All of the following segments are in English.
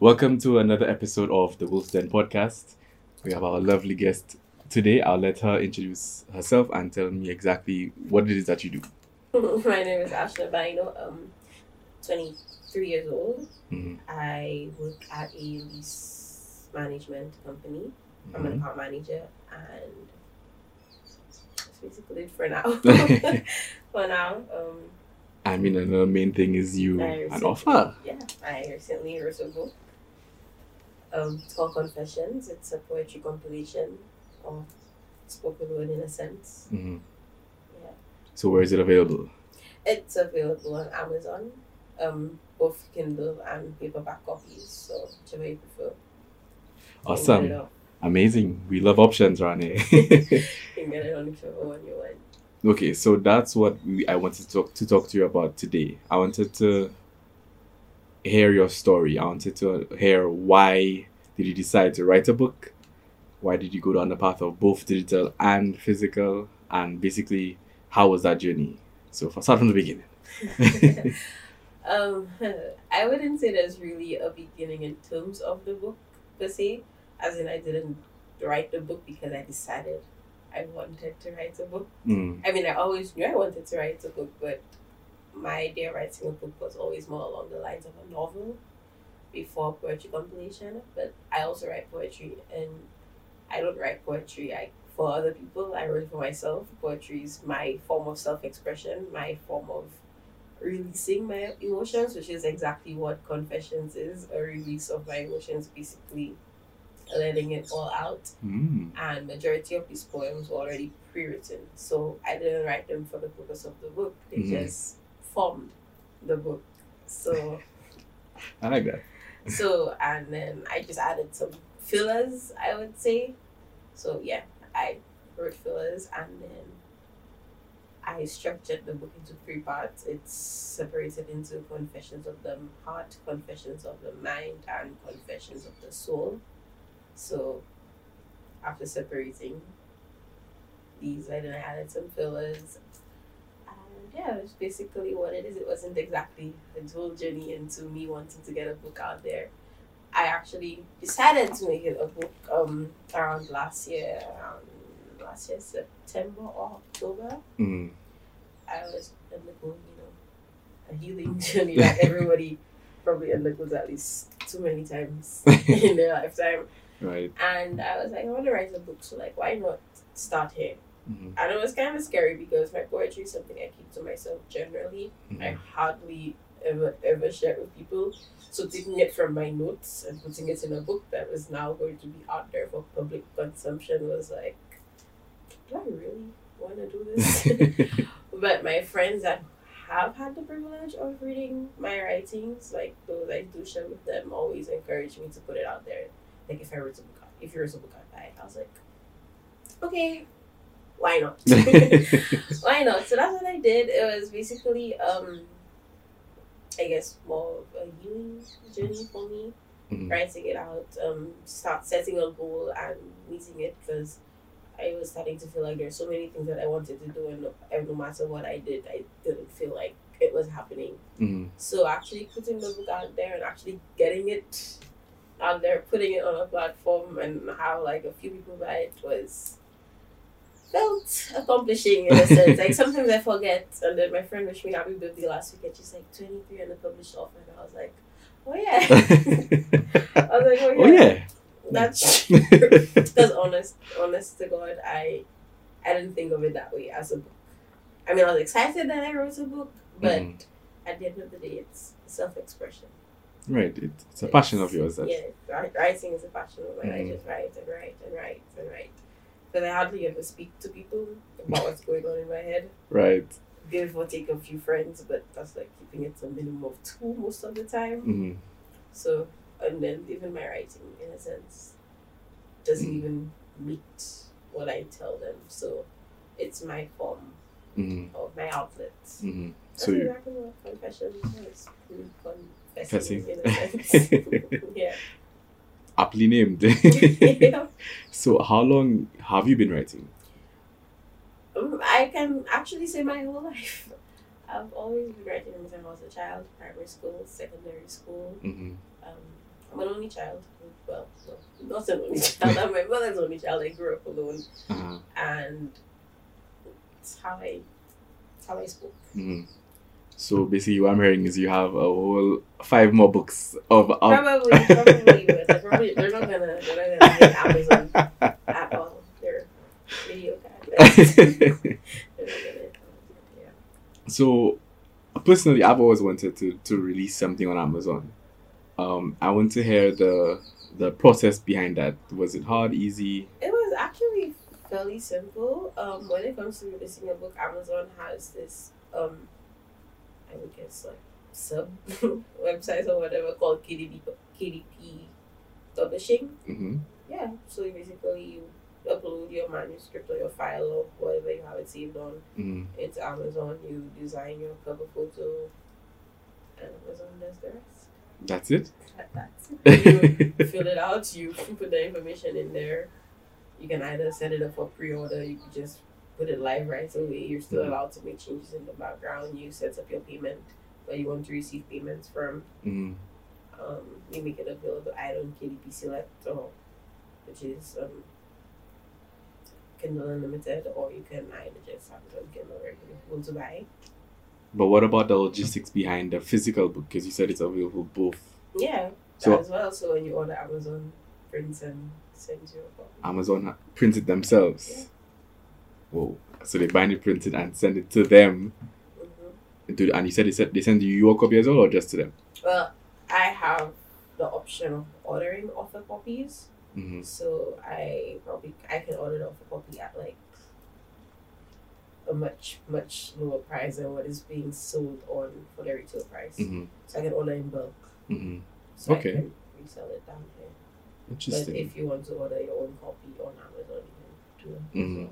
Welcome to another episode of the Wolf's Den podcast. We have our lovely guest today. I'll let her introduce herself and tell me exactly what it is that you do. My name is Ashna Bynoe. I'm 23 years old. Mhm. I work at a lease management company. I'm an Mhm. account manager, and that's basically it for now. for now, um, I mean, another main thing is you an offer. Yeah, I recently wrote a book. Um, it's called Confessions. It's a poetry compilation of spoken word in a sense. Mhm. Yeah. So where is it available? It's available on Amazon, um, both Kindle and paperback copies. So whichever you prefer. You can get Awesome. Amazing. We love options here. You can get it on whichever one you want. okay, so that's what we, I wanted to talk to talk to you about today. I wanted to hear your story. I wanted to hear why did you decide to write a book? Why did you go down the path of both digital and physical? And basically, how was that journey? So, for start from the beginning. um, I wouldn't say there's really a beginning in terms of the book per se, as in I didn't write the book because I decided I wanted to write a book. Mm, I mean, I always knew I wanted to write a book, but my idea of writing a book was always more along the lines of a novel before poetry compilation. But I also write poetry, and I don't write poetry I, for other people. I write for myself. Poetry is my form of self-expression, my form of releasing my emotions, which is exactly what Confessions is a release of my emotions, basically letting it all out mm, and majority of these poems were already pre-written so i didn't write them for the purpose of the book they Mhm. just formed the book. So I like that. so and then i just added some fillers i would say. So yeah i wrote fillers and then i structured the book into three parts. It's separated into confessions of the heart confessions of the mind and confessions of the soul. So after separating these I then added some fillers yeah it's basically what it is. It wasn't exactly a whole journey into me wanting to get a book out there. I actually decided to make it a book um around last year around last year September or October. Mm, I was undergoing you know a healing journey that everybody probably undergoes at least too many times in their lifetime. Right. and I was like, I want to write a book, so like, why not start here? Mm, And it was kind of scary because my poetry is something I keep to myself generally. I mm, hardly ever ever share with people. So taking it from my notes and putting it in a book that was now going to be out there for public consumption was like, do I really want to do this? but my friends that have had the privilege of reading my writings, like those I do share with them, always encourage me to put it out there. Like if I wrote a book, if you wrote a book, I'd. I was like, okay, why not? why not? So that's what I did. It was basically, um, I guess, more of a healing journey for me Mm, writing it out, um, start setting a goal and meeting it because I was starting to feel like there's so many things that I wanted to do, and no, and no matter what I did, I didn't feel like it was happening. mm, So actually putting the book out there and actually getting it out there, putting it on a platform, and how like a few people buy it was felt accomplishing in a sense. like sometimes I forget, and then my friend wished me happy birthday last week, and she's like 23 and a published author, and I was like, oh yeah. I was like, oh yeah. oh yeah. That's because honest, honest to God, I, I didn't think of it that way as a book. I mean, I was excited that I wrote a book, but Mhm. at the end of the day, it's self-expression. Right. It, it's a passion of yours. That's, Yeah, writing is a passion of mine. Mhm. I just write and write and write and write. Because I hardly ever speak to people about what's going on in my head. Right. Give or take a few friends, but that's like keeping it to a minimum of two most of the time. Mm, So, and then even my writing, in a sense, doesn't Mm. even meet what I tell them. So, it's my form mm, of my outlet. mm. That's So you. confession is. Confessing. Confessing, in a sense. yeah. Aptly named. yeah. so how long have you been writing? Um, I can actually say my whole life. I've always been writing since I was a child, primary school, secondary school. Mm-hmm. Um, I'm an only child. Well, no, not an only child. I'm my mother's only child. I grew up alone, Uh-huh. and it's how I, it's how I spoke. Mhm. So basically, what I'm hearing is you have a whole five more books of. of Probably, probably, but probably they're not gonna they're not gonna at all. They're video. They're gonna. Yeah. so, personally, I've always wanted to, to release something on Amazon. Um, I want to hear the the process behind that. Was it hard, easy? It was actually fairly simple. Um, when it comes to releasing a book, Amazon has this um, I would guess like sub websites or whatever called KDP KDP publishing. Mm-hmm. Yeah, so basically you upload your manuscript or your file or whatever you have it saved on Mm-hmm. into Amazon. You design your cover photo, and Amazon does the rest. That's it. That's it. You fill it out. You put the information in there. You can either set it up for pre-order. You could just put it live right away. You're still Mhm. allowed to make changes in the background. You set up your payment where you want to receive payments from. mm Um, make it available either on KDP Select or which is um, Kindle Unlimited, or you can either just have it on Kindle or able to buy. But what about the logistics behind the physical book? Because you said it's available both. Yeah, So- as well. So when you order Amazon, prints and sends you a copy. Amazon ha- print it themselves. Yeah. Whoa! So they bind it, print it, and send it to them. hmm To, and you said they said they send you your copy as well, or just to them? Well, I have the option of ordering author copies, Mm-hmm. so I probably I can order the author copy at like a much much lower price than what is being sold on for the retail price. Mm-hmm. So I can order in bulk, Mm-hmm. so Okay. I can resell it down here. Interesting. But if you want to order your own copy on Amazon, you can do it.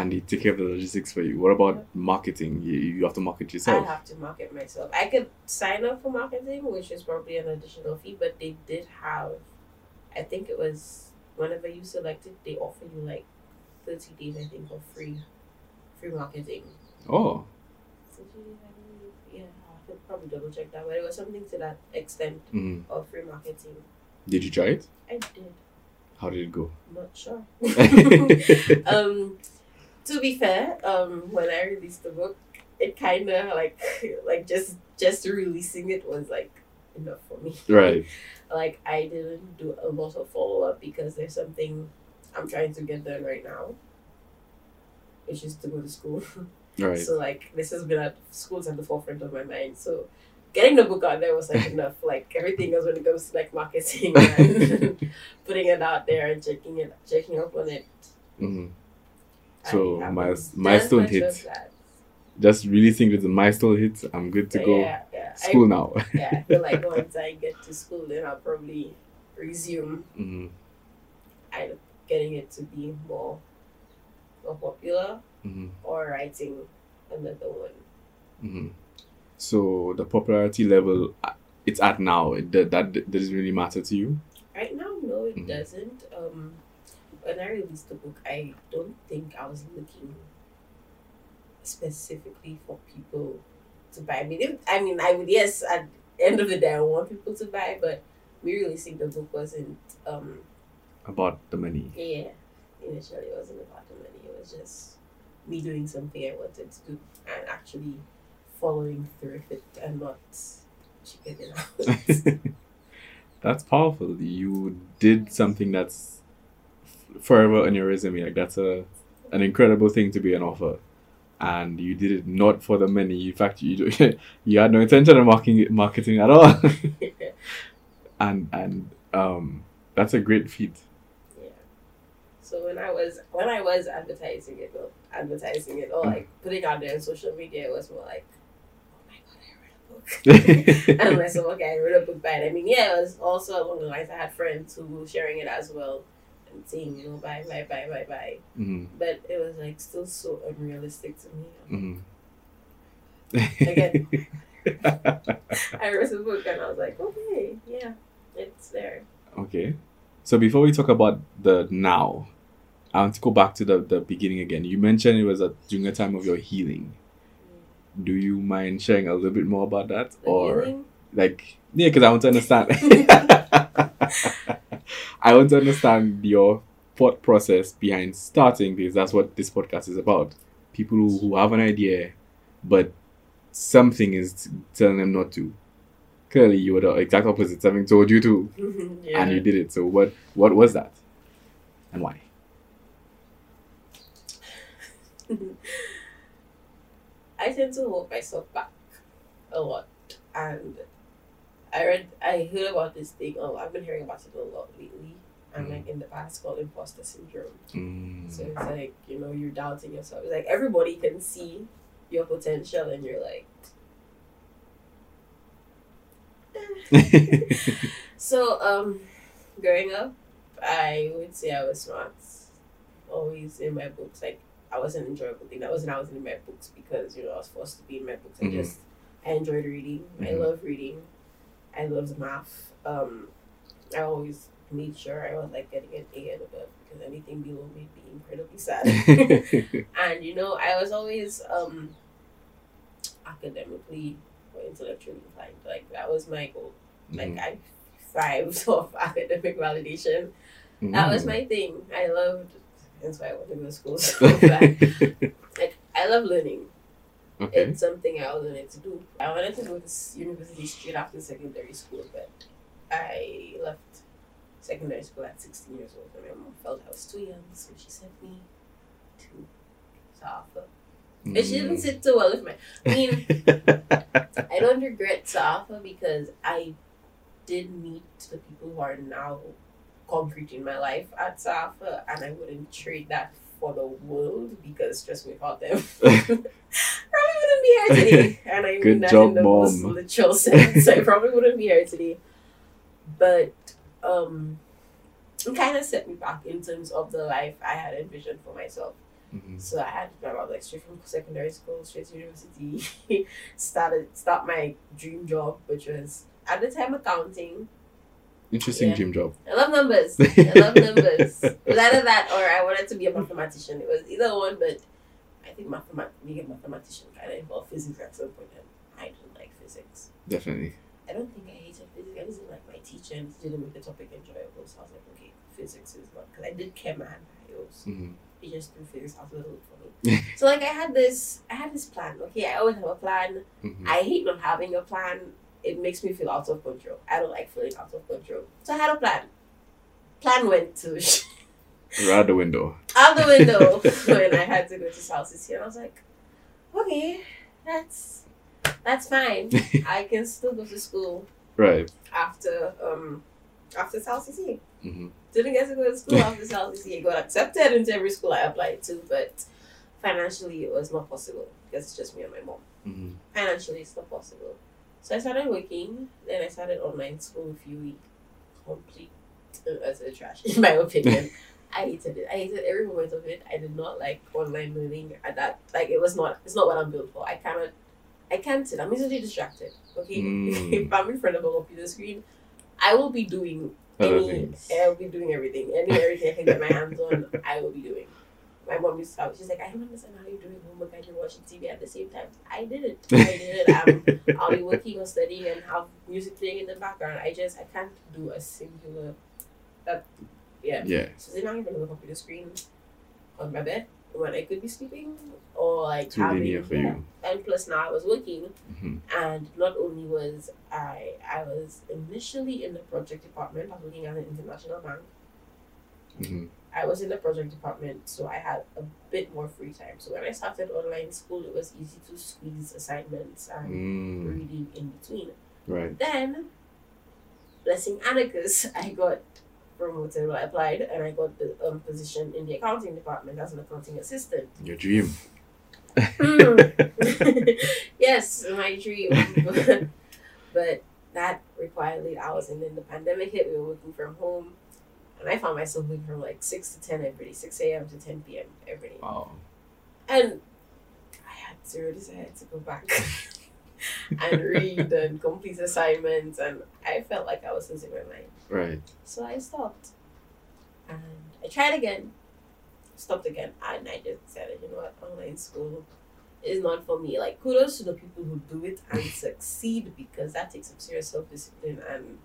And they take care of the logistics for you. What about marketing? You, you have to market yourself. I have to market myself. I could sign up for marketing, which is probably an additional fee, but they did have, I think it was whenever you selected, they offer you like 30 days, I think, of free free marketing. Oh, 30 days, I believe. Yeah, I could probably double check that, but it was something to that extent mm. of free marketing. did you try it? I did. How did it go? Not sure. um, to be fair, um, when I released the book, it kind of like like just just releasing it was like enough for me. right. Like I didn't do a lot of follow up because there's something I'm trying to get done right now, which is to go to school. Right. So like this has been at school's at the forefront of my mind. So getting the book out there was like enough. Like everything else when it comes to like marketing and putting it out there and checking it checking up on it. hmm I So, done milestone hit. Just releasing think it's a milestone hit. I'm good to But go. Yeah, yeah. School now. I, yeah, I feel like once I get to school, then I'll probably resume hmm either getting it to be more, more popular hmm or writing another one. hmm So the popularity level uh, it's at now. It, that, that doesn't really matter to you. Right now, no, it Mhm. doesn't. Um, when I released the book, I don't think I was looking specifically for people to buy. I mean, I mean, I would yes. At the end of the day, I want people to buy, but me releasing the book wasn't. Um, About the money. yeah, initially it wasn't about the money. It was just me doing something I wanted to do and actually following through with it and not chickening out. that's powerful. You did something that's forever on your resume. Like that's a an incredible thing to be an author, and you did it not for the money. In fact, you you had no intention of marketing marketing at all, and and um that's a great feat. Yeah. So when I was when I was advertising it, well, advertising it or like putting out there on social media, it was more like, oh my god, I read a book. and I said, okay, I read a book by it. I mean, yeah, it was also along the lines. I had friends who were sharing it as well and saying, you know, bye, bye, bye, bye, bye. hmm But it was like still so unrealistic to me. hmm Again. I read the book and I was like, okay, yeah, it's there. Okay. So before we talk about the now, I want to go back to the, the beginning again. You mentioned it was a, during a time of your healing. Do you mind sharing a little bit more about that? The or healing? like yeah, because I want to understand. I want to understand your thought process behind starting because that's what this podcast is about. People who, who have an idea, but something is telling them not to. Clearly, you were the exact opposite. Something told you to, yeah. and you did it. So, what what was that, and why? I tend to hold myself back a lot, and I read, I heard about this thing. Oh, I've been hearing about it a lot lately, and like in the past, called imposter syndrome. Mm. So it's like you know you're doubting yourself. It's like everybody can see your potential, and you're like. So um, growing up, I would say I was smart. Always in my books, like I wasn't enjoyable thing. That wasn't I wasn't in my books because you know I was forced to be in my books. I Mhm. just I enjoyed reading. I Mhm. love reading. I loved math. Um, I always made sure I was like getting an A and above because anything below made me incredibly sad. and you know I was always um academically or intellectually inclined. Like that was my goal. Like Mhm. I thrived off academic validation. That was my thing. I loved. That's why I went to go to school so bad. Like I love learning. Okay. It's something I wanted to do. I wanted to go to university straight after secondary school, but I left secondary school at 16 years old, and my mom felt I was too young, so she sent me to Safa. And she didn't Mm. sit too well with my. I mean, I don't regret Safa because I did meet the people who are now concrete in my life at Safa, and I wouldn't trade that for the world because trust me, without them, probably wouldn't be here today. And I mean that in the most literal sense. I probably wouldn't be here today. But um, it kind of set me back in terms of the life I had envisioned for myself. Mhm. So I had my mom like straight from secondary school, straight to university. started start my dream job, which was at the time accounting. Interesting Yeah. dream job. I love numbers. I love numbers. It was either that or I wanted to be a mathematician. It was either one, but I think mathemat- being a mathematician kind of involved physics at some point, and I didn't like physics. Definitely. I don't think I hated physics. I just didn't like my teacher and didn't make the topic enjoyable. So I was like, okay, physics is not because I did chem and bios. Mhm. It just threw physics out of the for me. so like I had this, I had this plan. Okay, I always have a plan. Mhm. I hate not having a plan. It makes me feel out of control. I don't like feeling out of control. So I had a plan. Plan went to out the window. out the window when I had to go to South City, and I was like, okay, that's that's fine. I can still go to school Right. after um after South City. hmm Didn't get to go to school after South City. Got accepted into every school I applied to, but financially it was not possible because it's just me and my mom. hmm Financially, it's not possible. So I started working. Then I started online school with UE. Complete uh, a trash, in my opinion. I hated it. I hated every moment of it. I did not like online learning at that. Like it was not. It's not what I'm built for. I cannot. I can't sit. I'm easily distracted. Okay, Mm. if I'm in front of a computer screen, I will be doing any. I will be doing everything. Any everything I can get my hands on, I will be doing. My mom used to. She's like, I don't understand how you're doing homework and you're watching TV at the same time. I did it. I did it. Um, I'll be working or studying and have music playing in the background. I just I can't do a singular. That, yeah. Yeah. So sitting down in front of computer screen on my bed when I could be sleeping or like Too having linear for yeah. you. And plus now I was working hmm and not only was I I was initially in the project department, I was working at an international bank. hmm I was in the project department, so I had a bit more free time. So when I started online school, it was easy to squeeze assignments and Mm. reading in between. Right. Then, blessing Anarchus, I got promoted. Well, I applied and I got the um, position in the accounting department as an accounting assistant. Your dream. Mm. yes, my dream. but that required late hours, and then the pandemic hit. We were working from home, and I found myself working from like six to ten every day, six a.m. to ten p.m. every day, Wow. and I had zero desire to go back and read and complete assignments, and I felt like I was losing my mind. Right. So I stopped. And I tried again, stopped again, and I just decided, you know what, online school is not for me. Like, kudos to the people who do it and succeed because that takes some serious self discipline and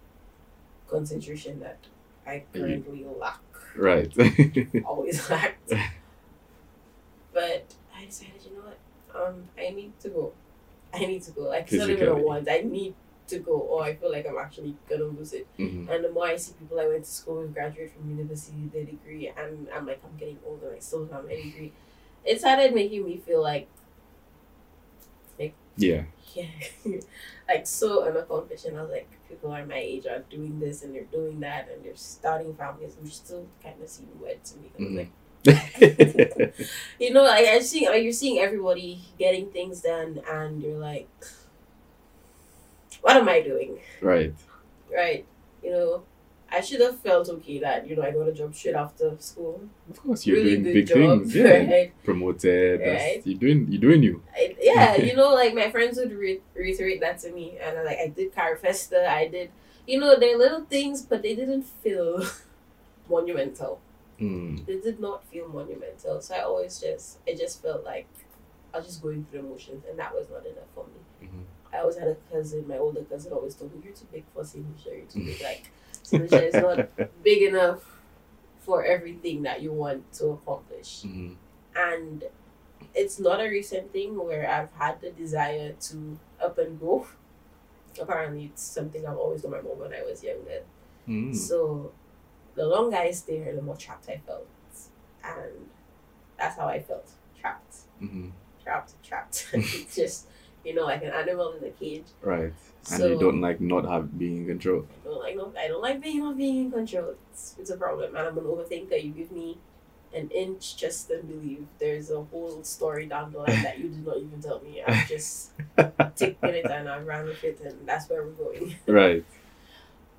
concentration that I currently lack. Right. Always lacked. but I decided, you know what? Um, I need to go. I need to go. Like it's not even a want. I need to go, or I feel like I'm actually gonna lose it. Mhm. And the more I see people I went to school with graduate from university, their degree, and I'm like, I'm getting older, I still don't have my degree. It started making me feel like, Yeah. yeah, like so unaccomplished. And I was like, people are my age are doing this and they're doing that and they're starting families, which still kind of seem weird to me. I'm Mhm. like, you know, like I see, like, you're seeing everybody getting things done, and you're like, what am I doing? right. right? You know, I should have felt okay that you know I got a job straight after school. Of course, you're really doing big job, things. Yeah. right? Promoted. That's, Right. You're doing. You're doing you. I, yeah, you know, like my friends would re- reiterate that to me, and I'm like, I did Carifesta, I did, you know, they're little things, but they didn't feel monumental. Mm. They did not feel monumental, so I always just, it just felt like I was just going through the motions, and that was not enough for me. Mhm. I always had a cousin, my older cousin always told me, You're too big for Sinisha, you're too big. Like, Is not big enough for everything that you want to accomplish. Mhm. And it's not a recent thing where I've had the desire to up and go. Apparently, it's something I've always done my mom when I was younger. Mm. So, the longer I stay here, the more trapped I felt. And that's how I felt trapped, Mhm. trapped, trapped. it's just, you know, like an animal in a cage. Right. And So- you don't like not have being in control. I don't like no, I don't like being not being in control. It's, it's a problem, and I'm an overthinker. You give me an inch, just and believe there's a whole story down the line that you did not even tell me. I've just taken it and I ran with it, and that's where we're going. Right.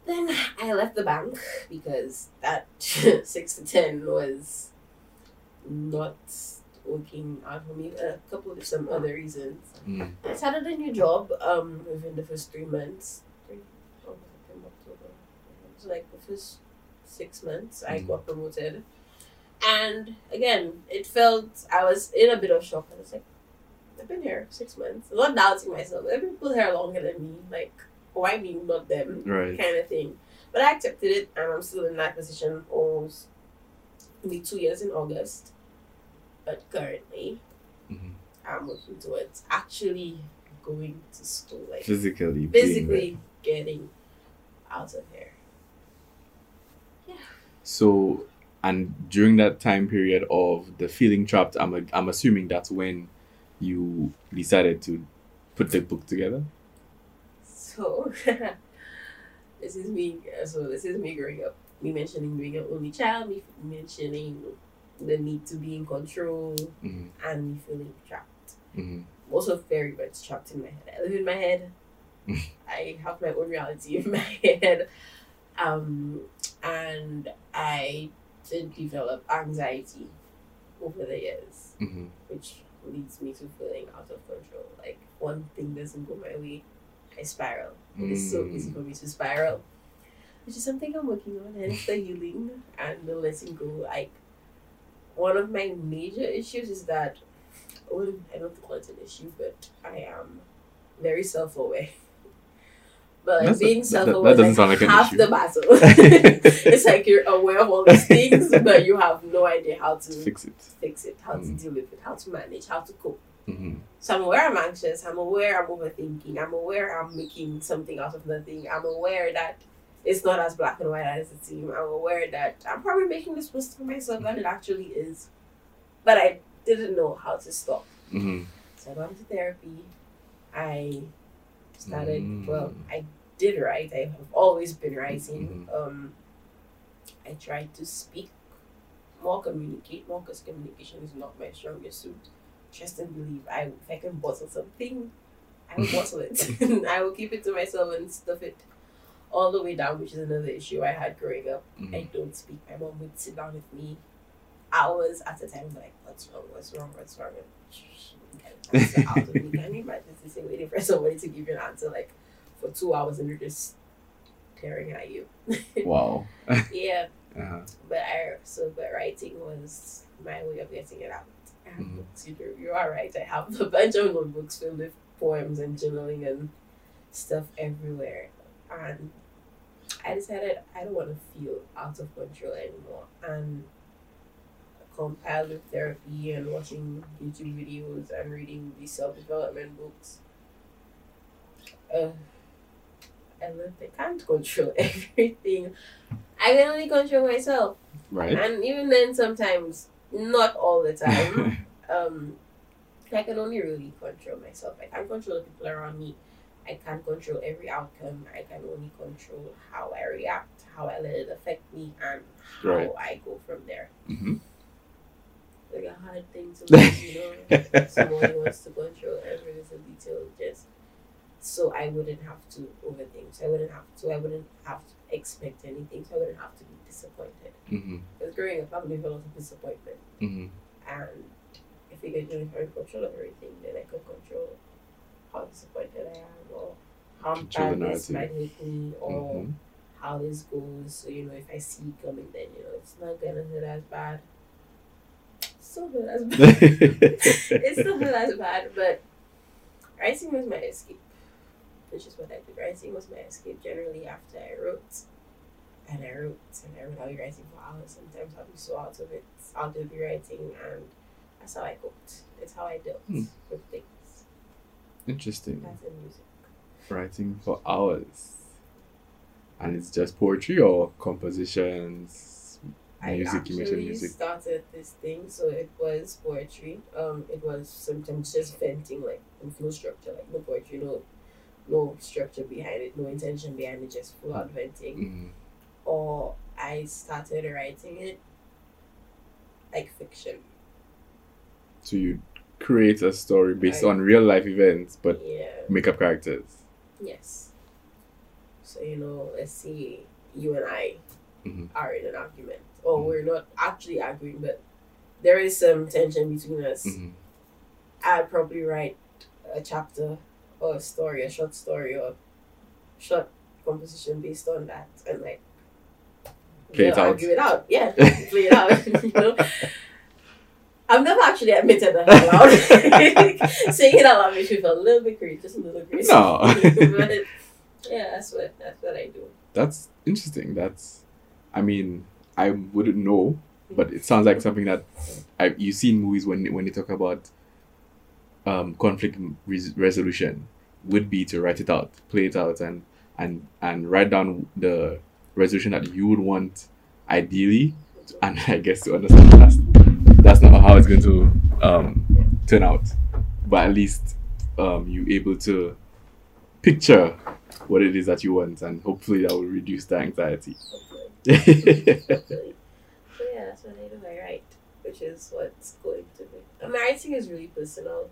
Then I left the bank because that six to ten was not working out for me. A couple of some other reasons. Mm. I started a new job um within the first three months. Three, August, September, October. So like the first six months I Mhm. got promoted. And again, it felt I was in a bit of shock. I was like, I've been here six months. I'm not doubting myself. There are people here longer than me. Like, why me, not them? Right. Kind of thing. But I accepted it and I'm still in that position almost be two years in August. But currently Mhm. I'm working towards actually going to school, like Physically. physically getting out of here. there. So, and during that time period of the feeling trapped, I'm, a, I'm assuming that's when you decided to put the book together. So this is me. So this is me growing up. Me mentioning being an only child. Me mentioning the need to be in control Mhm. and me feeling trapped. Mhm. I'm also very much trapped in my head. I live in my head. I have my own reality in my head. Um, and I did develop anxiety over the years, Mhm. which leads me to feeling out of control. Like one thing doesn't go my way, I spiral. It is so easy Mm. for me to spiral, which is something I'm working on, and it's the healing and the letting go. Like one of my major issues is that well, I don't call it an issue, but I am very self aware. But like That's being that- self that aware is sound like like half issue. the battle. it's like you're aware of all these things, but you have no idea how to Fix it. fix it, how to Mm. deal with it, how to manage, how to cope. Mhm. So I'm aware I'm anxious. I'm aware I'm overthinking. I'm aware I'm making something out of nothing. I'm aware that it's not as black and white as it seems. I'm aware that I'm probably making this worse for myself than it actually is. But I didn't know how to stop. Mhm. So I went to therapy. I started, Mm. well, I did write. I have always been writing. Mhm. Um, I tried to speak more, communicate more, because communication is not my strongest suit. Trust and believe. I, if I can bottle something, I will bottle it. I will keep it to myself and stuff it all the way down, which is another issue I had growing up. Mhm. I don't speak. My mom would sit down with me hours at a time, like, what's wrong, what's wrong, what's wrong? And she wouldn't get an answer out of me. Can you imagine this thing waiting for somebody to give you an answer, like, for two hours and they're just staring at you? Wow. yeah, Uh-huh. but I, so, but writing was my way of getting it out. I have Mhm. books, you, you are right. I have a bunch of notebooks filled with poems and journaling and stuff everywhere. And I decided I don't want to feel out of control anymore, and compiled with therapy and watching YouTube videos and reading these self development books. Uh, I learned I can't control everything. I can only control myself, Right. and even then, sometimes not all the time. um, I can only really control myself. I can't control the people around me. I can't control every outcome. I can only control how I react, how I let it affect me, and how Right. I go from there. hmm Like a hard thing to do, you know. Someone wants to control every little detail just so I wouldn't have to overthink. So I wouldn't have to. I wouldn't have to expect anything. So I wouldn't have to be disappointed. hmm Because growing up, I'm living a lot of disappointment, hmm and if I could really have control of everything, then I could control disappointed I am, or how the bad this might hit me, or hmm how this goes. So you know, if I see it coming, then you know it's not gonna hit as bad. Still hit as bad. it's still not as bad, but writing was my escape, which is what I did. Writing was my escape generally after I wrote. And I wrote, and I wrote, I'll be writing for hours. Sometimes I'll be so out of it, I'll just be writing, and that's how I coped. It's how I dealt Hmm. with things. Interesting. That's in music. Writing for hours. And it's just poetry or compositions, music, mentioned actually music. started this thing, so it was poetry. Um, it was sometimes just venting, like with no structure, like no poetry, no, no structure behind it, no intention behind it, just full out venting. hmm Or I started writing it like fiction. So you create a story based Right. on real life events, but yeah. make up characters. Yes. So you know, let's say you and I Mhm. are in an argument, or Mhm. we're not actually arguing, but there is some tension between us. hmm I'd probably write a chapter or a story, a short story or short composition based on that, and like Play you it out. argue it out. Yeah, play it out. you know. I've never actually admitted that out loud. Saying it out loud makes me feel a little bit crazy, just a little crazy. No. but yeah, that's what that's what I do. That's interesting. That's, I mean, I wouldn't know, but it sounds like something that I, you see in movies when when they talk about um, conflict res- resolution would be to write it out, play it out, and and and write down the resolution that you would want ideally, and I guess to understand that's that's not how it's going to um, turn out, but at least um, you able to picture what it is that you want, and hopefully that will reduce the anxiety. Hopefully. So yeah, that's what I do. I write, which is what's going to be. And my writing is really personal.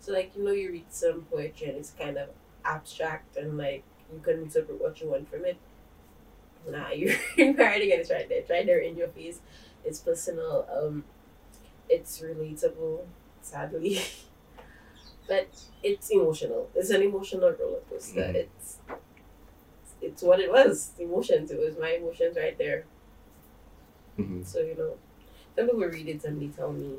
So like you know, you read some poetry and it's kind of abstract and like you can interpret what you want from it. Nah, you're writing and it's right there, it's right there in your face. It's personal. Um, it's relatable. Sadly. But it's emotional. It's an emotional roller coaster. Mhm. It's it's what it was. Emotions. It was my emotions right there. Mhm. So you know, some people read it and they tell me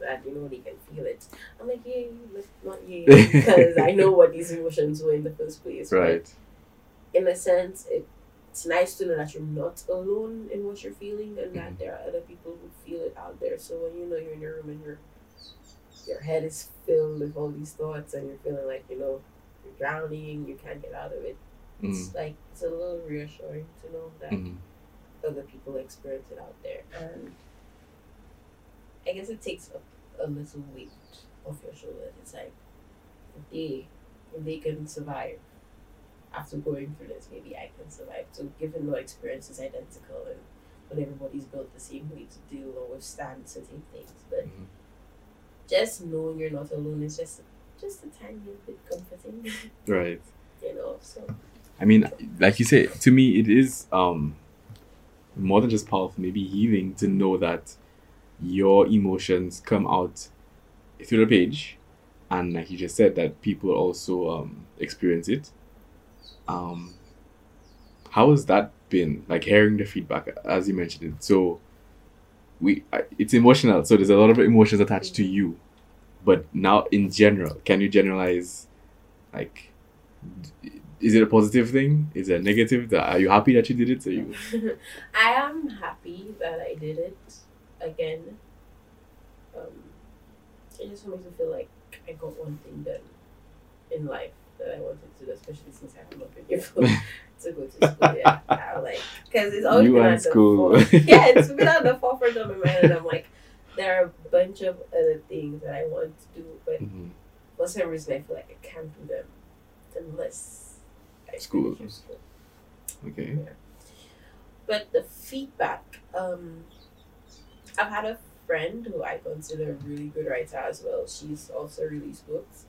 that you know they can feel it. I'm like, yeah, but not yeah, because I know what these emotions were in the first place. But Right. in a sense, it, it's nice to know that you're not alone in what you're feeling, and that there are other people who feel it out there. So when you know you're in your room and your your head is filled with all these thoughts, and you're feeling like you know you're drowning, you can't get out of it. Mm. It's like it's a little reassuring to know that Mhm. other people experience it out there. And I guess it takes a, a little weight off your shoulders. It's like they they can survive after going through this, maybe I can survive. So given no experience is identical and not everybody's built the same way to deal or withstand certain things. But Mhm. just knowing you're not alone is just just a tiny bit comforting. Right. you know, so I mean, like you say, to me, it is um more than just powerful, maybe healing to know that your emotions come out through the page, and like you just said, that people also um experience it. Um, how has that been? Like hearing the feedback, as you mentioned it. So, we, it's emotional. So there's a lot of emotions attached to you, but now in general, can you generalize, like? is it a positive thing? Is it a negative? Are you happy that you did it? Are you I am happy that I did it again. Um, it just for me feel like I got one thing done in life that I wanted to do, especially since I have not been able to go to school yet. I like because it's always You been at the school. yeah, it's been at the forefront of my mind, and I'm like, there are a bunch of other things that I want to do, but Mhm. for some reason I feel like I can't do them unless I School. school. Okay. But the feedback, um, I've had a friend who I consider a really good writer as well. She's also released books,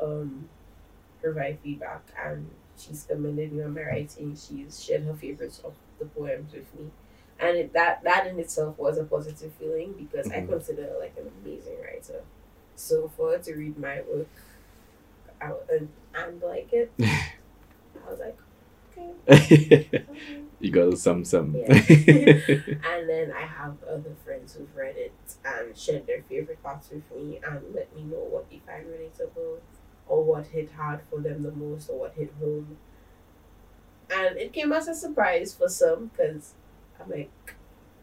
um, provide feedback, and she's commended me on my writing. She's shared her favorites of the poems with me, and it, that that in itself was a positive feeling because I Mhm. consider her like an amazing writer. So for her to read my work, I, and, and like it, I was like, okay. okay. you got some some. Yeah. and then I have other friends who've read it and shared their favorite parts with me and let me know what they find relatable or what hit hard for them the most or what hit home. And it came as a surprise for some because I'm like,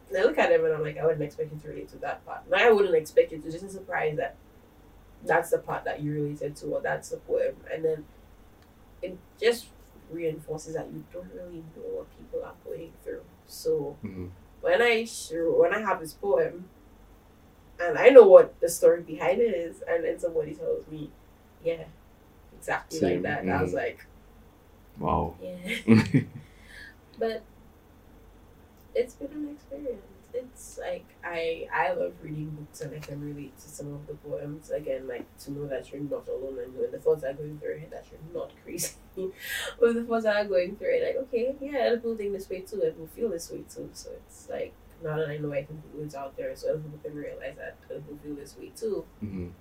I look at them and I'm like, I wouldn't expect you to relate to that part. And I wouldn't expect you to just a surprise that that's the part that you related to or that's the poem. And then it just reinforces that you don't really know what people are going through. So Mhm. when I when I have this poem, and I know what the story behind it is, and then somebody tells me, yeah, exactly Same, like that, and I was mhm. like, Wow. yeah. but it's been an experience. It's like I I love reading books and I can relate to some of the poems again, like to know that you're not alone and when the thoughts are going through your head that you're not crazy. when the thoughts are going through it, like okay, yeah, people think this way too, and people feel this way too. So it's like now that I know I can put words out there, so other people can realize that other people feel this way too. Mhm.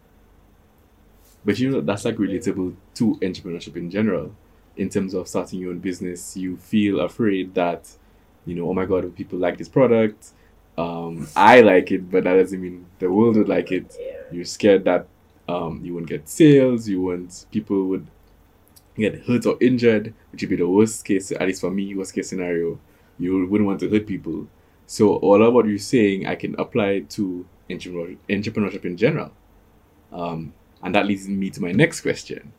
But you know that's like relatable to entrepreneurship in general. In terms of starting your own business, you feel afraid that, you know, oh my god, people like this product? Um, I like it, but that doesn't mean the world would like it. You're scared that um, you won't get sales. You won't people would get hurt or injured, which would be the worst case. At least for me, worst case scenario. You wouldn't want to hurt people. So all of what you're saying, I can apply to entrepreneurship in general. Um, and that leads me to my next question.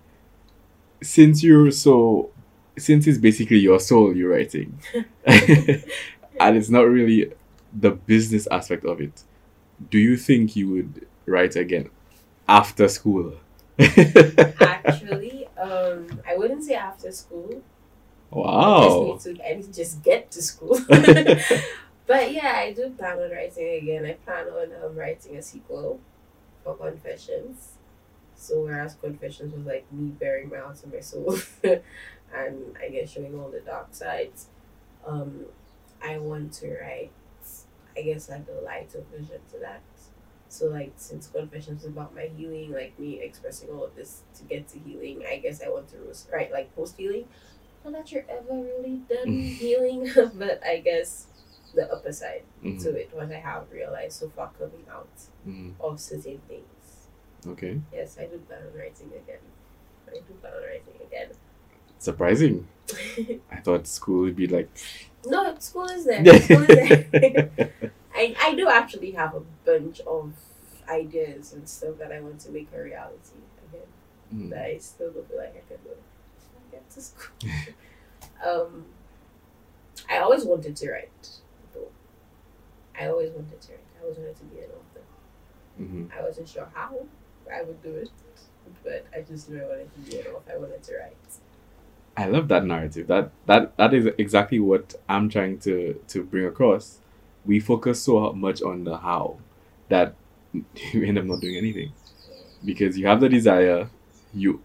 Since you're so, since it's basically your soul you're writing, and it's not really the business aspect of it, do you think you would write again after school? Actually, um, I wouldn't say after school. wow. I just need to, I need to just get to school. but yeah, I do plan on writing again. I plan on um, writing a sequel for Confessions. So whereas Confessions was like me bearing my heart and my soul, and I guess showing all the dark sides, um, I want to write, I guess like the lighter version to that. So like since Confessions is about my healing, like me expressing all of this to get to healing, I guess I want to write like post healing not that you're ever really done healing, but I guess the upper side Mhm. to it, what I have realized so far coming out Mhm. of certain things. Okay. Yes, I do plan on writing again. I do plan on writing again. Surprising. I thought school would be like. no, school is there. School is there. I, I do actually have a bunch of ideas and stuff that I want to make a reality again. Mm. that I still don't feel like I can do. I get to school. um, I always wanted to write, though. I always wanted to write. I always wanted to be an author. Mhm. I wasn't sure how I would do it, but I just knew I wanted to be an author. I wanted to write. I love that narrative. That that that is exactly what I'm trying to to bring across. We focus so much on the how that you end up not doing anything because you have the desire, you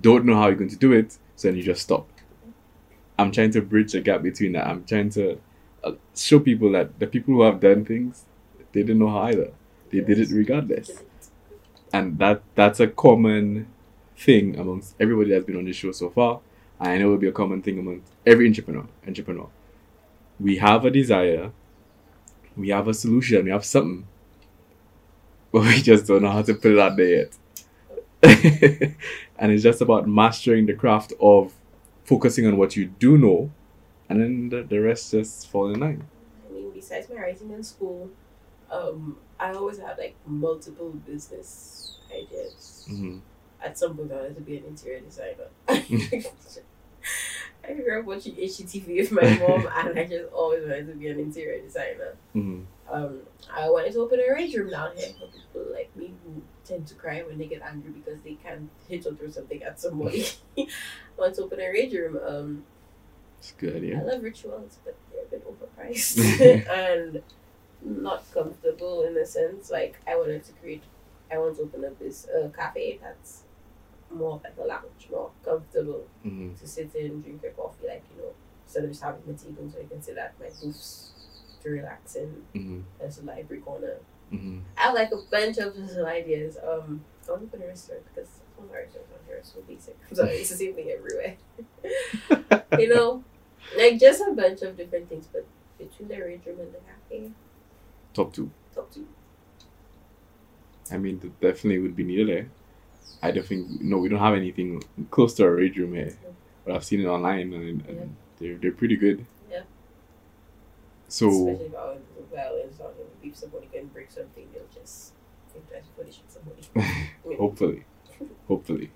don't know how you're going to do it, so then you just stop. I'm trying to bridge the gap between that. I'm trying to uh, show people that the people who have done things, they didn't know how either. They did it regardless and that that's a common thing amongst everybody that's been on this show so far. And I know it will be a common thing amongst every entrepreneur. Entrepreneur, we have a desire, we have a solution, we have something, but we just don't know how to put it out there yet. and it's just about mastering the craft of focusing on what you do know, and then the, the rest just fall in line. I mean, besides my writing in school, um, I always had like multiple business ideas. Mm-hmm. At some point, I wanted to be an interior designer. I grew up watching HGTV with my mom, and I just always wanted to be an interior designer. Mm-hmm. Um, I wanted to open a rage room down here for people like me who tend to cry when they get angry because they can't hit or throw something at somebody. I want to open a rage room. Um, It's good, yeah. I love rituals, but they're a bit overpriced and not comfortable in a sense. Like I wanted to create, I want to open up this uh, cafe that's more like a lounge, more comfortable Mm-hmm. to sit in, drink your coffee, like you know, instead of just having the table, so you can sit at my booths to relax in. Mm-hmm. There's a library corner. Mm-hmm. I have like a bunch of little ideas. Um, I want to open a restaurant because of our restaurants on here are so basic. So it's the same thing everywhere. you know, like just a bunch of different things, but between the rage room and the cafe, Top two. top two. I mean, definitely would be needed there. I don't think no, we don't have anything close to a rage room here, but I've seen it online and, and Yeah. they're they're pretty good. Yeah. So Especially if was violence on them. If somebody can break something, they'll just think twice before they shoot somebody. hopefully, hopefully,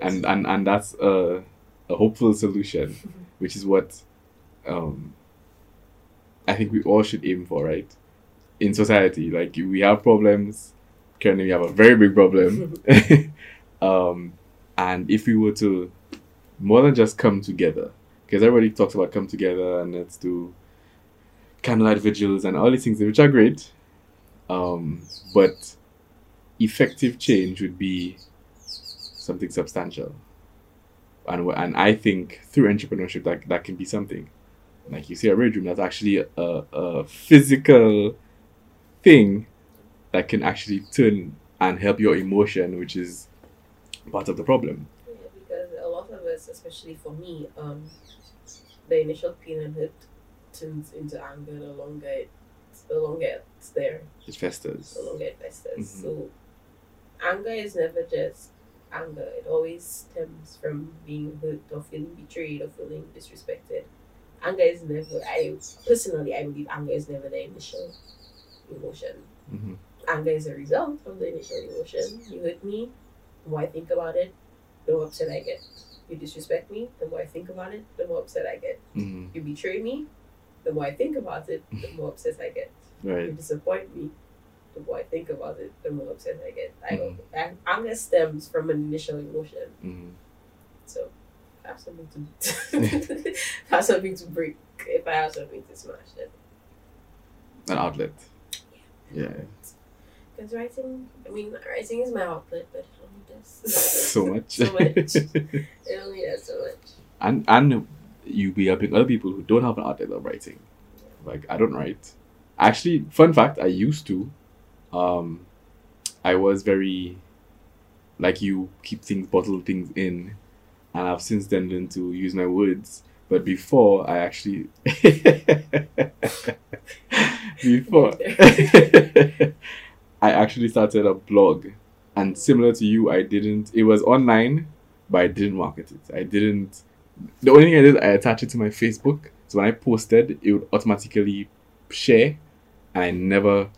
and and and that's a a hopeful solution, which is what um I think we all should aim for, right? In society, like we have problems. Currently, we have a very big problem. um, and if we were to more than just come together, because everybody talks about come together and let's do candlelight vigils and all these things, which are great. Um, but effective change would be something substantial. And, and I think through entrepreneurship, that, that can be something. Like you see, a rage room, that's actually a, a physical thing that can actually turn and help your emotion, which is part of the problem. Yeah, because a lot of us, especially for me, um, the initial pain and hurt turns into anger the longer it, the longer it's there, It festers. the longer it festers. Mhm. So, anger is never just anger. It always stems from being hurt or feeling betrayed or feeling disrespected. Anger is never. I personally, I believe anger is never the initial emotion. hmm anger is a result of the initial emotion. You hurt me, the more I think about it, the more upset I get. You disrespect me, the more I think about it, the more upset I get. hmm You betray me, the more I think about it, the more upset I get. You disappoint me, the more I think about it, the more upset I get. I Mhm. ang- anger stems from an initial emotion. hmm So I have something to I have something to break. If I have something to smash, then An outlet. Yeah. Because writing, I mean, writing is my outlet, but it only does So much. so much. It only does so much. and and you be helping other people who don't have an outlet of writing. Like I don't write. Actually, fun fact, I used to. Um, I was very, like you keep things bottle things in, and I've since then learned to use my words. But before I actually, before I actually started a blog, and similar to you, I didn't. It was online, but I didn't market it. I didn't. The only thing I did, I attached it to my Facebook. So when I posted, it would automatically share, and I never,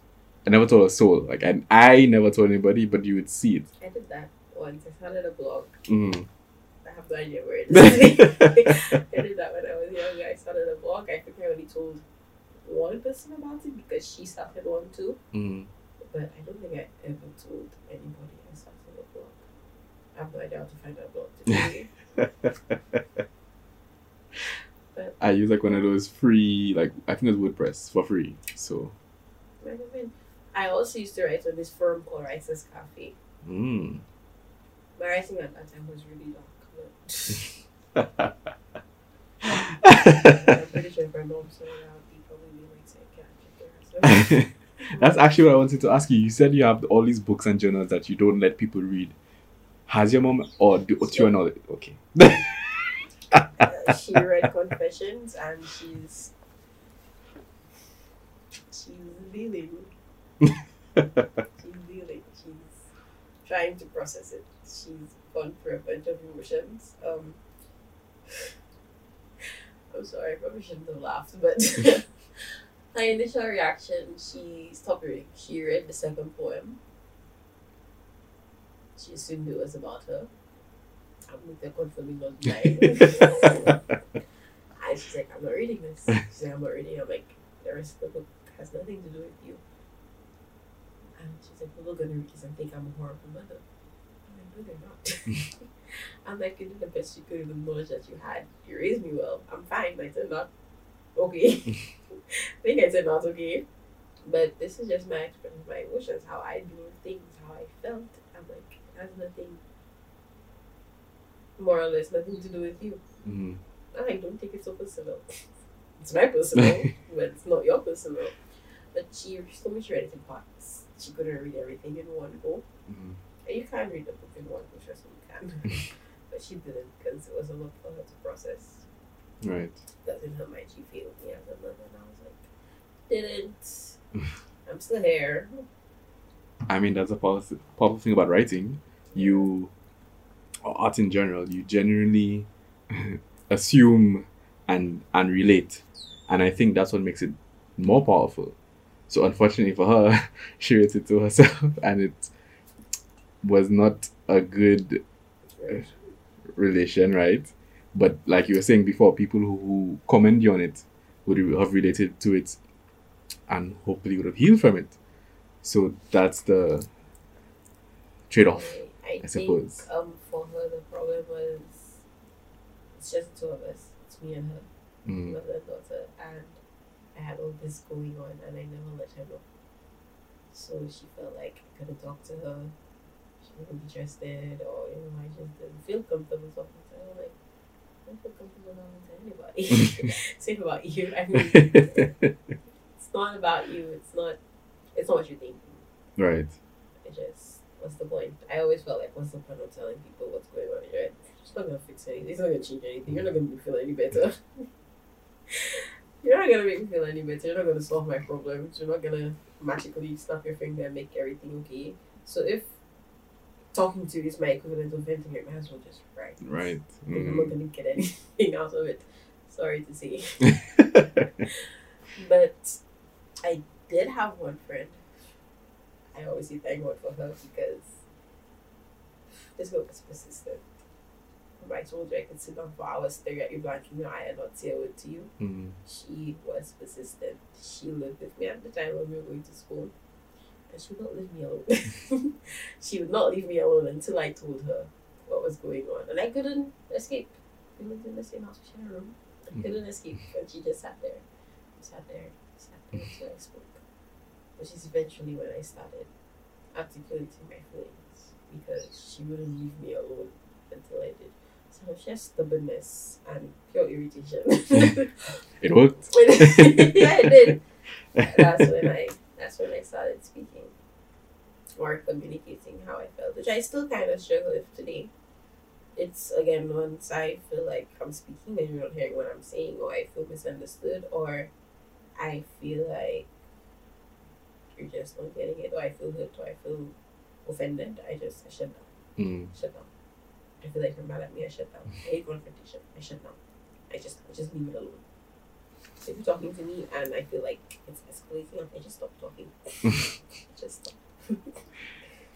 I never told a soul. Like I, I never told anybody, but you would see it. I did that once. I started a blog. Mm. I have no idea where it is. I did that when I was younger. I started a blog. I think I only told one person about it because she started one too. Mm. But I don't think I ever told anybody I started a blog. I have no idea how to find a blog to do. I use like one of those free, like I think it's WordPress for free. So, Might have been. I also used to write on this forum called Writers Cafe. mm. My writing at that time was really dark. But I'm pretty sure if my mom saw it, I would be probably like or something. That's actually what I wanted to ask you. You said you have all these books and journals that you don't let people read. Has your mom or do, to your knowledge? Okay. She read Confessions and she's she's dealing. She's dealing. She's trying to process it. She's gone through a bunch of emotions. Um, I'm sorry, I probably shouldn't have laughed, but my initial reaction, she stopped reading. She read the second poem. She assumed it was about her. I'm with the confirming not mine. and she's like, I'm not reading this. She's like, I'm not reading. I'm like, the rest of the book has nothing to do with you. And she's like, people are gonna read this and think I'm a horrible mother. I'm like, no, they're not. I'm like, you did the best you could with the knowledge that you had. You raised me well. I'm fine. I turned out okay. I think I said out okay. But this is just my expression of my emotions, how I with things, how I felt. I'm like, it has nothing, more or less, nothing to do with you. Mm. I'm like, don't take it so personal. it's my personal, but it's not your personal. But she told me she read it in parts. She couldn't read everything in one go. Mm. And you can't read a book in one go, trust me, you can. but she didn't because it was a lot for her to process. Right. In her mind, she failed me as a mother. And I was like, didn't. I'm still here. I mean, that's a powerful, powerful thing about writing. You, or art in general, you genuinely assume and and relate, and I think that's what makes it more powerful. So unfortunately for her, she wrote it to herself, and it was not a good relation, right? But like you were saying before, people who, who commend you on it would have related to it and hopefully would have healed from it. So that's the trade off. I, I, I think suppose. um for her the problem was it's just the two of us. It's me and her, Mm. mother and daughter, and I had all this going on, and I never let her know. So she felt like I couldn't talk to her. She wouldn't interested, or you know, I just didn't feel comfortable talking to her. Like, don't feel comfortable to anybody. Same about you. I mean, it's not about you. It's not. It's not what you think. right. I just, what's the point? I always felt like, what's the point of telling people what's going on head? It's not gonna fix anything. It's not gonna change anything. You're not gonna make me feel any better. You're not gonna make me feel any better. You're not gonna solve my problems. You're not gonna magically snap your finger and make everything okay. So if talking to you is my equivalent of venting, I might as well just write. Right. I'm not gonna get anything out of it. Sorry to say. But I did have one friend. I always say thank God for her because this girl was persistent. I told you I could sit down for hours staring at you blanking your eye and not say a word to you? Mm. She was persistent. She lived with me at the time when we were going to school. And she would not leave me alone. she would not leave me alone until I told her what was going on. And I couldn't escape. We lived in the same house, we shared a room. I Mhm. couldn't escape. And she just sat there. Sat there. Sat there until I spoke. Which is eventually when I started articulating my feelings. Because she wouldn't leave me alone until I did. So she has stubbornness and pure irritation. It worked. yeah, it did. That's when I that's when I started speaking or communicating how I felt, which I still kind of struggle with today. It's again once I feel like I'm speaking and you're not hearing what I'm saying, or I feel misunderstood, or I feel like you're just not getting it, or I feel hurt, or I feel offended. I just I shut down. Mm. Shut down. I feel like you're mad at me. I shut down. I hate confrontation. I shut down. I just I just leave it alone. If you're talking to me and I feel like it's escalating, I just stop talking. just stop.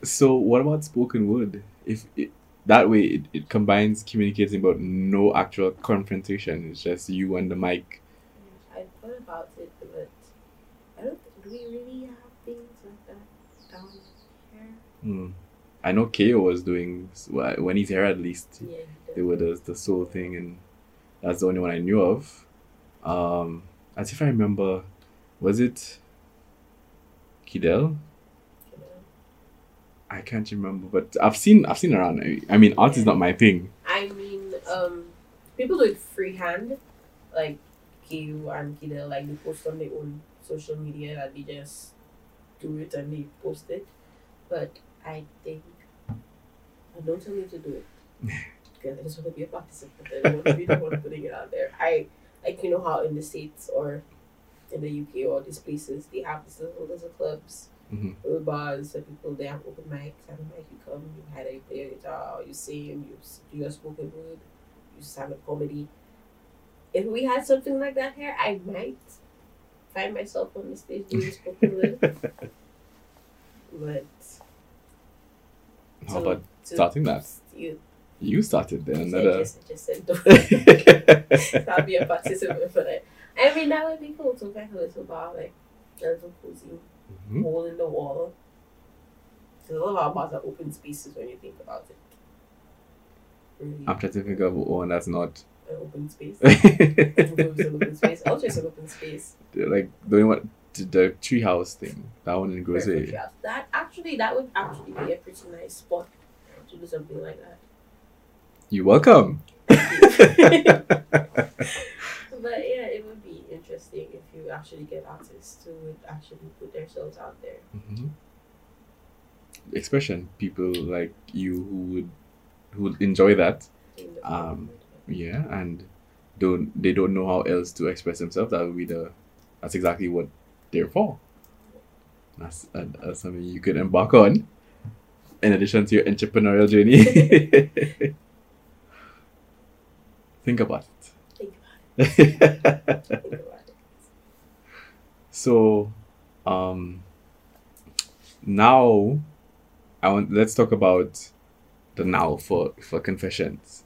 So what about spoken word? If it, that way it, it combines communicating but no actual confrontation. It's just you and the mic. I thought about it, but I don't. Do we really have things like that down here? Mm. I know Ko was doing when he's here at least. Yeah. They were the the soul thing, and that's the only one I knew of. Um, as if I remember, was it Kidel? I can't remember, but I've seen I've seen around. I- mean, art is not my thing. I mean, um, people do it freehand, like Kiu and Kidel, like they post on their own social media that they just do it and they post it. But I think, I don't tell me to do it because I just want to be a participant. I don't want to be the one putting it out there. I like you know how in the states or in the UK or these places they have these little little clubs Mhm. little bars where people they have open mics and mic you come you either you play your guitar or you sing you do your spoken word you stand up comedy if we had something like that here, I might find myself on the stage doing spoken word. But How to- about to- starting that? You You started then. I Another. just, just said don't. I'll be a participant for that. I mean, that would be cool to find a little bar, like a little cozy Mhm. hole in the wall. Because a lot of our bars are open spaces when you think about it. Really, I'm trying to think of one that's not. an open space. An open space. An open space. like the only one, the, the treehouse thing. That one in house. That actually, that would actually be a pretty nice spot to do something like that. You're welcome. But yeah, it would be interesting if you actually get artists who would actually put themselves out there. hmm Expression people like you who would who would enjoy that. Um, Yeah, and don't they don't know how else to express themselves. That would be the that's exactly what they're for. That's, uh, that's something you could embark on. In addition to your entrepreneurial journey, think about it. Think about it. Think about it. so, um, now I want let's talk about the now for for confessions.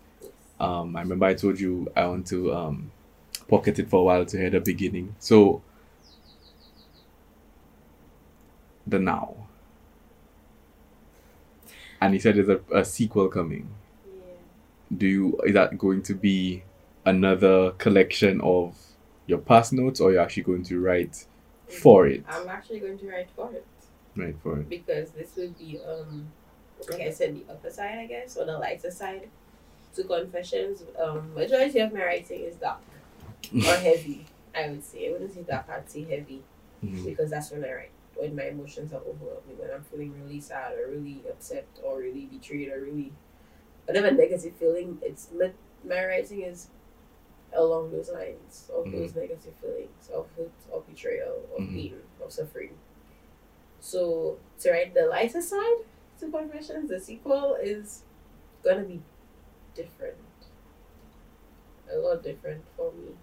Um, I remember I told you I want to um pocket it for a while to hear the beginning. So the now. And he said there's a, a sequel coming. Do you is that going to be another collection of your past notes or you're actually going to write for it? I'm actually going to write for it Right for it. because this would be, um, like I said, the upper side, I guess, or the lighter side to confessions. Um, majority of my writing is dark or heavy. I would say I wouldn't say dark. I'd say heavy Mhm. because that's when I write. When my emotions are overwhelming, when I'm feeling really sad or really upset or really betrayed or really whatever negative feeling, it's my, my writing is along those lines of Mhm. those negative feelings of hurt, of betrayal, of Mhm. pain, of suffering. So to write the lighter side to Confessions, the sequel is gonna be different. A lot different for me.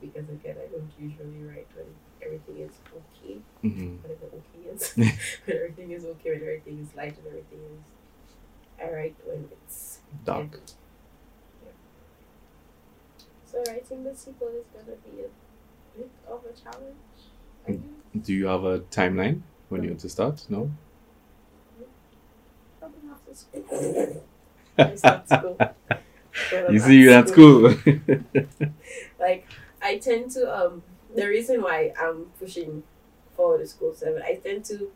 Because again, I don't usually write when everything is okay Mhm. whatever okay is. when everything is okay, when everything is light and everything is I write when it's Dark. Yeah. So writing the sequel is gonna be a bit of a challenge. Mm. Do you have a timeline when you want to start? No? Probably after school. I start school. You see you at school. school. like I tend to um the reason why I'm pushing forward to school seven, I tend to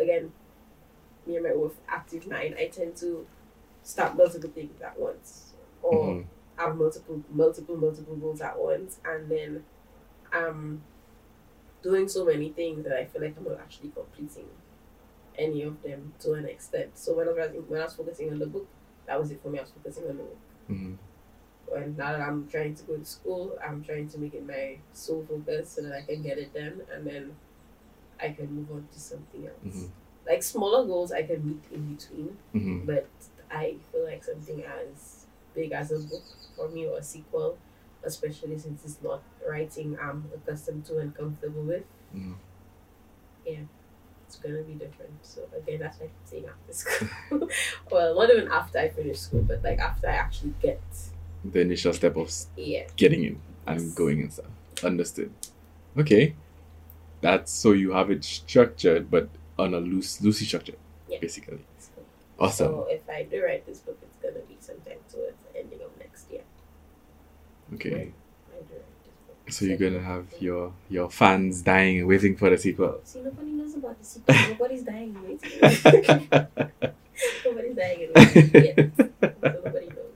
again me and my wolf active mind, I tend to start multiple things at once. Or Mhm. have multiple multiple multiple goals at once and then I'm doing so many things that I feel like I'm not actually completing any of them to an extent. So when I was when I was focusing on the book, that was it for me. I was focusing on the book Mhm. when now that I'm trying to go to school, I'm trying to make it my sole focus so that I can get it done and then I can move on to something else. Mhm. Like smaller goals I can meet in between, Mhm. but I feel like something as big as a book for me or a sequel, especially since it's not writing I'm accustomed to and comfortable with, Mhm. it's gonna be different. So again, that's why I'm saying after school. well, not even after I finish school, but like after I actually get The initial step of yeah. getting in and going and stuff. Understood. Okay. That's so you have it structured, but on a loose, loosely structured, Yeah. basically. So, Awesome. So if I do write this book, it's gonna be sometime towards the ending of next year. Okay. I do write this book. So you're gonna have your your fans dying and waiting for the sequel. See, nobody knows about the sequel. Nobody's dying and waiting. Nobody's dying and waiting. Nobody knows.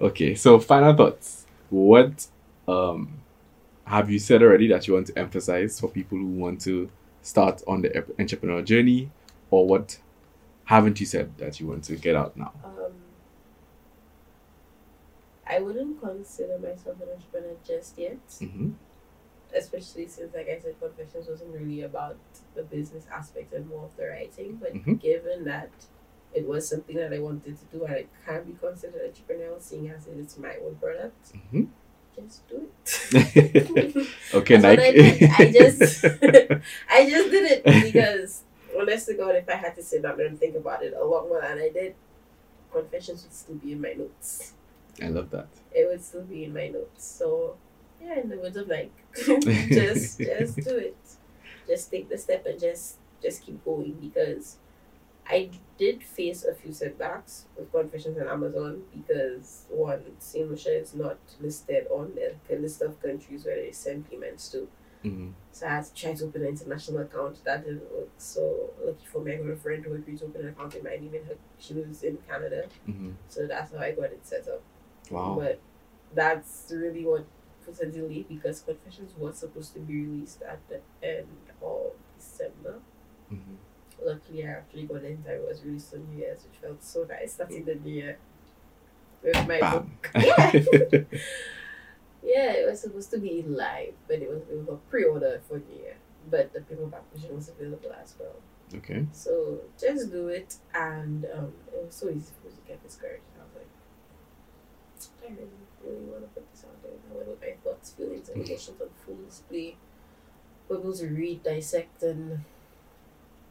okay. So final thoughts. What um have you said already that you want to emphasize for people who want to start on the ep- entrepreneurial journey, or what haven't you said that you want to get out now? Um, I wouldn't consider myself an entrepreneur just yet, Mm-hmm. especially since, like I said, Confessions wasn't really about the business aspect and more of the writing. But Mhm. given that it was something that I wanted to do and it can be considered entrepreneurial seeing as it's my own product. hmm Just do it. okay, Nike. I did. I just I just did it because honest to God, if I had to sit down and think about it a lot more than I did, confessions would still be in my notes. I love that. It would still be in my notes. So yeah, in the words of like just just do it. Just take the step and just just keep going because I did face a few setbacks with confessions on Amazon because one, Lucia is not listed on the, list of countries where they send payments to. hmm So I had to try to open an international account. That didn't work. So lucky for me, I got a friend who agreed to open an account in my name. And her, she lives in Canada, hmm so that's how I got it set up. Wow. But that's really what put a delay because Confessions was supposed to be released at the end of December. hmm Luckily, I actually got it in time. It was released on New Year's, which felt so nice. Starting the new year with my Bam. book. Yeah. yeah, it was supposed to be live, but it was it was a pre-order for New Year. But the paperback version was available as well. okay. So just do it, and um, it was so easy for me to get discouraged. I was like, I really, really want to put this out there. I want my thoughts, feelings, and emotions on full display. For people to read, dissect, and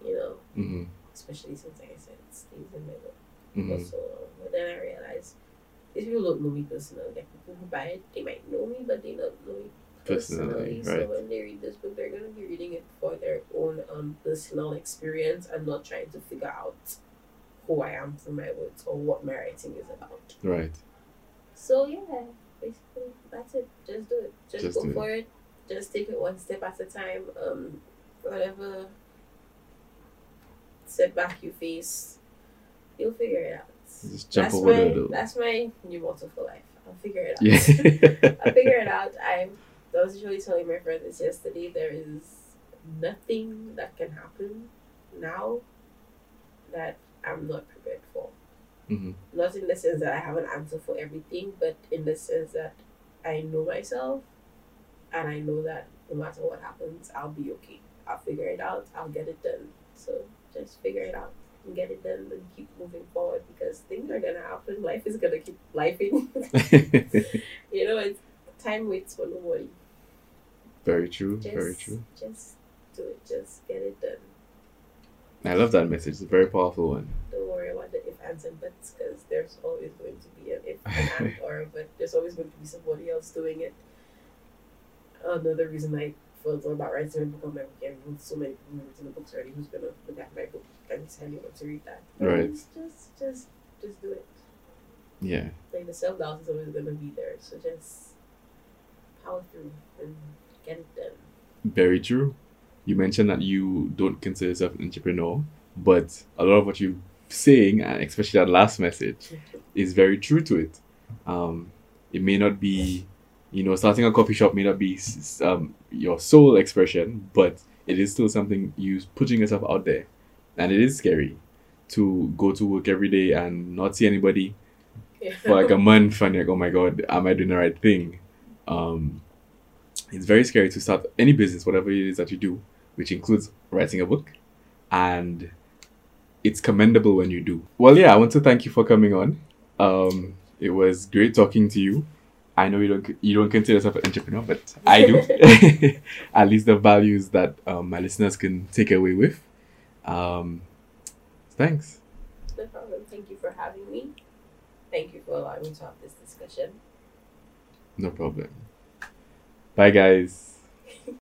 you know, hmm especially since, like I said, it stays in my book hmm for so long. But then I realized these people don't know me personally. Like people who buy it, they might know me, but they don't know me Personally, personally. So right. when they read this book, they're gonna be reading it for their own um personal experience and not trying to figure out who I am through my words or what my writing is about. Right. So yeah, basically that's it. Just do it. Just, Just go do it. for it. Just take it one step at a time. Um, whatever setback you face, you'll figure it out. Just jump that's over my, the. That's my new motto for life. I'll figure it out. Yeah. I'll figure it out. I, I was actually telling my friend this yesterday. There is nothing that can happen now that I'm not prepared for. hmm Not in the sense that I have an answer for everything, but in the sense that I know myself and I know that no matter what happens, I'll be okay. I'll figure it out. I'll get it done. So just figure it out and get it done and keep moving forward because things are gonna happen. Life is gonna keep lifing. you know, it's time waits for nobody. very true. Just, very true. Just do it. Just get it done. I love that message. It's a very powerful one. Don't worry about the if, ands, and buts because there's always going to be an if, an and, or but. There's always going to be somebody else doing it. Another reason I felt about writing a book on my and with so many people written the books already, who's gonna look at my book and they want to read that. But Right. Just, just, just, just do it. Yeah. Like the self doubt is always gonna be there, so just power through and get it done. Very true. You mentioned that you don't consider yourself an entrepreneur, but a lot of what you're saying, and especially that last message, is very true to it. Um, it may not be, you know, starting a coffee shop may not be um, your sole expression, but it is still something you putting yourself out there, and it is scary to go to work every day and not see anybody Yeah. for like a month and you're like, oh my god, am I doing the right thing? Um, it's very scary to start any business, whatever it is that you do, which includes writing a book, and it's commendable when you do. Well, yeah, I want to thank you for coming on. Um, it was great talking to you. I know you don't you don't consider yourself an entrepreneur, but I do. At least the values that um, my listeners can take away with. Um, thanks. No problem. Thank you for having me. Thank you for allowing me to have this discussion. No problem. Bye, guys.